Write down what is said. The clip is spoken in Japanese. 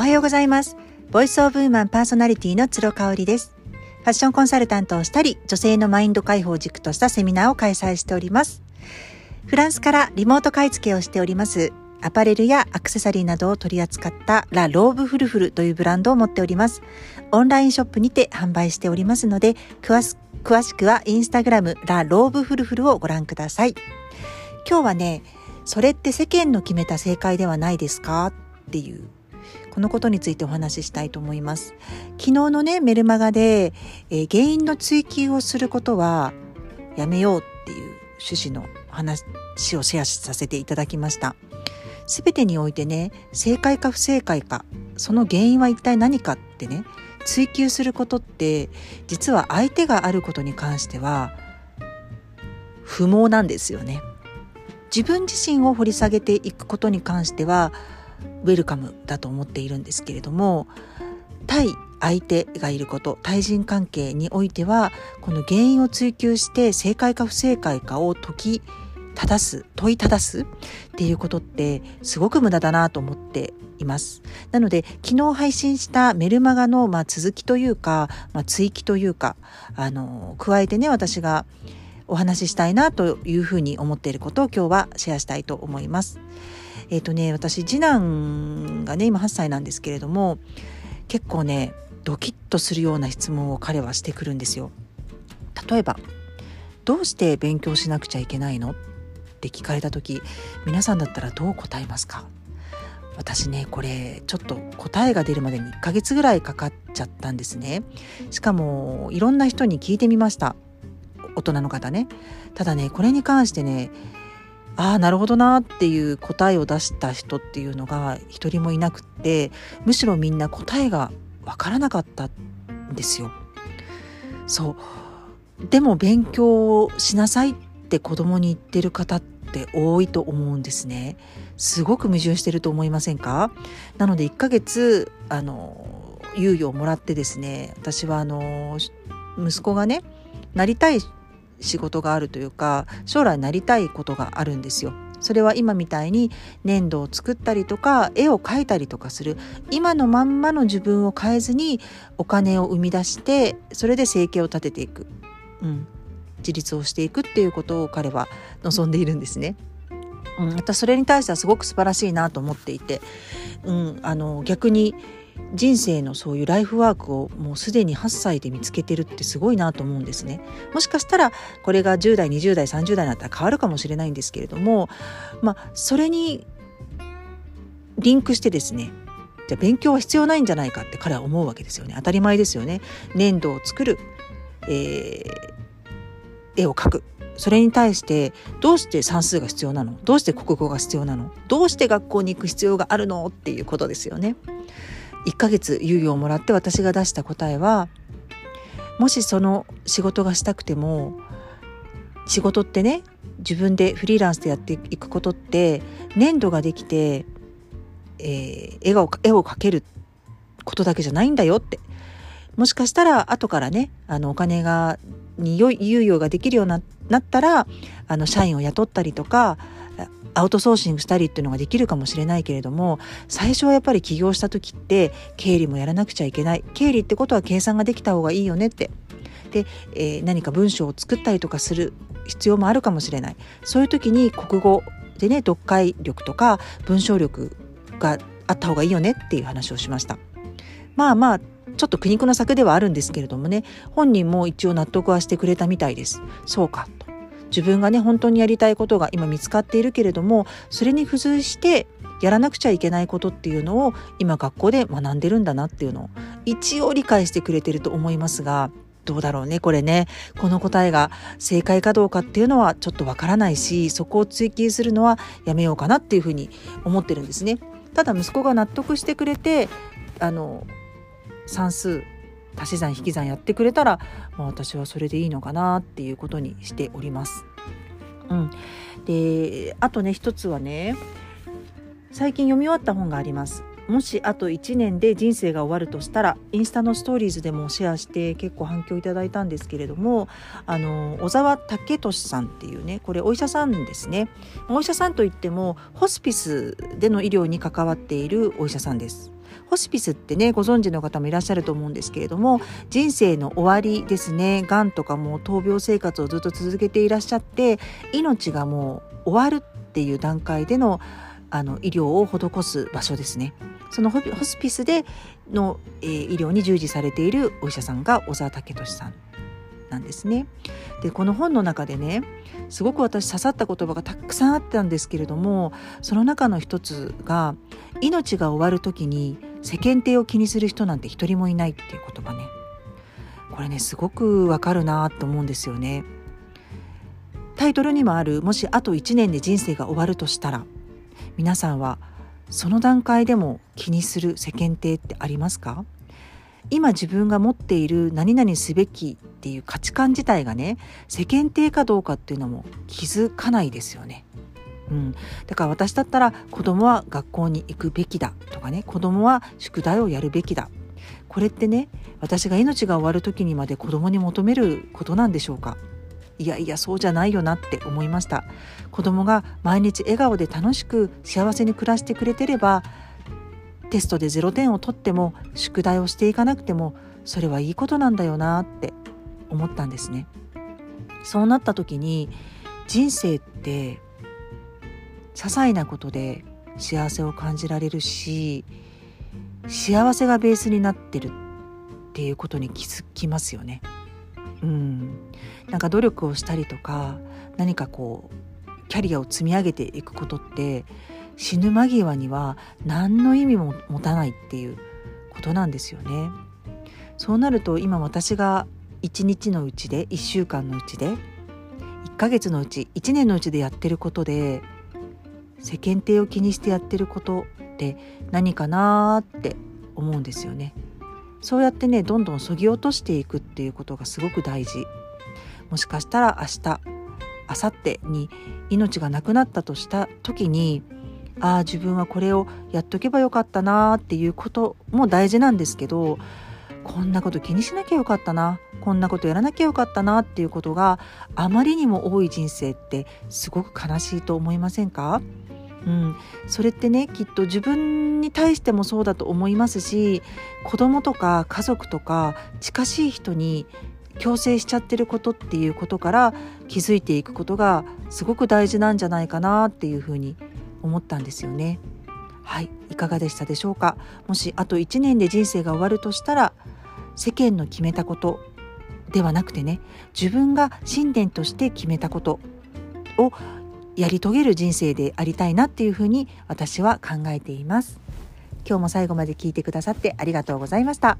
おはようございますボイスオブウーマンパーソナリティの鶴香織ですファッションコンサルタントをしたり女性のマインド解放軸としたセミナーを開催しておりますフランスからリモート買い付けをしておりますアパレルやアクセサリーなどを取り扱ったラ・ローブフルフルというブランドを持っております。オンラインショップにて販売しておりますので、詳し詳しくはインスタグラムラ・ローブフルフルをご覧ください。今日はね、それって世間の決めた正解ではないですか？っていうこのことについてお話ししたいと思います。昨日のね、メルマガで、えー、原因の追求をすることはやめようっていう趣旨の話をシェアさせていただきました。すべてにおいてね、正解か不正解か、その原因は一体何かってね、追求することって実は相手があることに関しては不毛なんですよね。自分自身を掘り下げていくことに関してはウェルカムだと思っているんですけれども対相手がいること対人関係においてはこの原因を追求して正解か不正解かを解き正す問い正すっていうことってすごく無駄だなと思っています。なので昨日配信したメルマガのまあ続きというか、まあ、追記というかあの加えてね私がお話ししたいなというふうに思っていることを今日はシェアしたいと思います。えっ、ー、とね私次男がね今8歳なんですけれども結構ねドキッとするような質問を彼はしてくるんですよ。例えば「どうして勉強しなくちゃいけないの?」って聞かれた時皆さんだったらどう答えますか？私ねこれちょっと答えが出るまでに1ヶ月ぐらいかかっちゃったんですねしかもいろんな人に聞いてみました大人の方ねただねこれに関してねああなるほどなっていう答えを出した人っていうのが一人もいなくってむしろみんな答えがわからなかったんですよ。そうでも勉強しなさいって子供に言ってる方って多いと思うんですね。すごく矛盾してると思いませんか？なので1ヶ月あの猶予をもらってですね私はあの息子がねなりたい仕事があるというか将来なりたいことがあるんですよ。それは今みたいに粘土を作ったりとか絵を描いたりとかする。今のまんまの自分を変えずにお金を生み出してそれで生計を立てていく、うん、自立をしていくっていうことを彼は望んでいるんですね。うん、私それに対してはすごく素晴らしいなと思っていて、うん、あの逆に人生のそういうライフワークをもうすでに8歳で見つけてるってすごいなと思うんですね。もしかしたらこれが10代20代30代になったら変わるかもしれないんですけれどもまあそれにリンクしてですねじゃあ勉強は必要ないんじゃないかって彼は思うわけですよね当たり前ですよね。粘土を作る、えー、絵を描くそれに対してどうして算数が必要なの？どうして国語が必要なの？どうして学校に行く必要があるの？っていうことですよね。1ヶ月猶予をもらって私が出した答えはもしその仕事がしたくても仕事ってね自分でフリーランスでやっていくことって粘土ができて、えー、絵を絵を描けることだけじゃないんだよって。もしかしたら後からねあのお金がに猶予ができるようになったらあの社員を雇ったりとかアウトソーシングしたりっていうのができるかもしれないけれども最初はやっぱり起業した時って経理もやらなくちゃいけない。経理ってことは計算ができた方がいいよねって。で、えー、何か文章を作ったりとかする必要もあるかもしれない。そういう時に国語でね読解力とか文章力があった方がいいよねっていう話をしました。まあまあちょっと苦肉の策ではあるんですけれどもね。本人も一応納得はしてくれたみたいです。そうかと。自分がね本当にやりたいことが今見つかっているけれどもそれに付随してやらなくちゃいけないことっていうのを今学校で学んでるんだなっていうのを一応理解してくれてると思いますがどうだろうねこれねこの答えが正解かどうかっていうのはちょっとわからないしそこを追求するのはやめようかなっていうふうに思ってるんですね。ただ息子が納得してくれてあの算数足し算引き算やってくれたら、まあ、私はそれでいいのかなっていうことにしております。うん、であとね一つはね最近読み終わった本があります。もしあと1年で人生が終わるとしたらインスタのストーリーズでもシェアして結構反響いただいたんですけれどもあの小沢武俊さんっていうねこれお医者さんですねお医者さんといってもホスピスでの医療に関わっているお医者さんです。ホスピスってねご存知の方もいらっしゃると思うんですけれども人生の終わりですねがんとかも闘病生活をずっと続けていらっしゃって命がもう終わるっていう段階でのあの医療を施す場所ですね。そのホスピスでの、えー、医療に従事されているお医者さんが小沢武俊さんなんですね。でこの本の中でねすごく私刺さった言葉がたくさんあったんですけれどもその中の一つが命が終わる時に世間体を気にする人なんて一人もいないっていう言葉ねこれねすごくわかるなと思うんですよね。タイトルにもあるもしあと1年で人生が終わるとしたら皆さんはその段階でも気にする世間体ってありますか？今自分が持っている何々すべきっていう価値観自体がね世間体かどうかっていうのも気づかないですよね。うん、だから私だったら子供は学校に行くべきだとかね子供は宿題をやるべきだ。これってね私が命が終わる時にまで子供に求めることなんでしょうか。いやいやそうじゃないよなって思いました。子供が毎日笑顔で楽しく幸せに暮らしてくれてればテストで0点を取っても宿題をしていかなくてもそれはいいことなんだよなって思ったんですね。そうなった時に人生って些細なことで幸せを感じられるし幸せがベースになってるっていうことに気づきますよね。うん、なんか努力をしたりとか何かこうキャリアを積み上げていくことって死ぬ間際には何の意味も持たないっていうことなんですよね。そうなると今私が1日のうちで1週間のうちで1ヶ月のうち1年のうちでやってることで世間体を気にしてやってることって何かなって思うんですよね。そうやってねどんどんそぎ落としていくっていうことがすごく大事もしかしたら明日明後日に命がなくなったとした時にああ自分はこれをやっとけばよかったなっていうことも大事なんですけどこんなこと気にしなきゃよかったなこんなことやらなきゃよかったなっていうことがあまりにも多い人生ってすごく悲しいと思いませんか？うん、それってねきっと自分に対してもそうだと思いますし子供とか家族とか近しい人に強制しちゃってることっていうことから気づいていくことがすごく大事なんじゃないかなっていうふうに思ったんですよね。はい、いかがでしたでしょうか？もしあと1年で人生が終わるとしたら世間の決めたことではなくてね自分が信念として決めたことをやり遂げる人生でありたいなっていうふうに私は考えています。今日も最後まで聞いてくださってありがとうございました。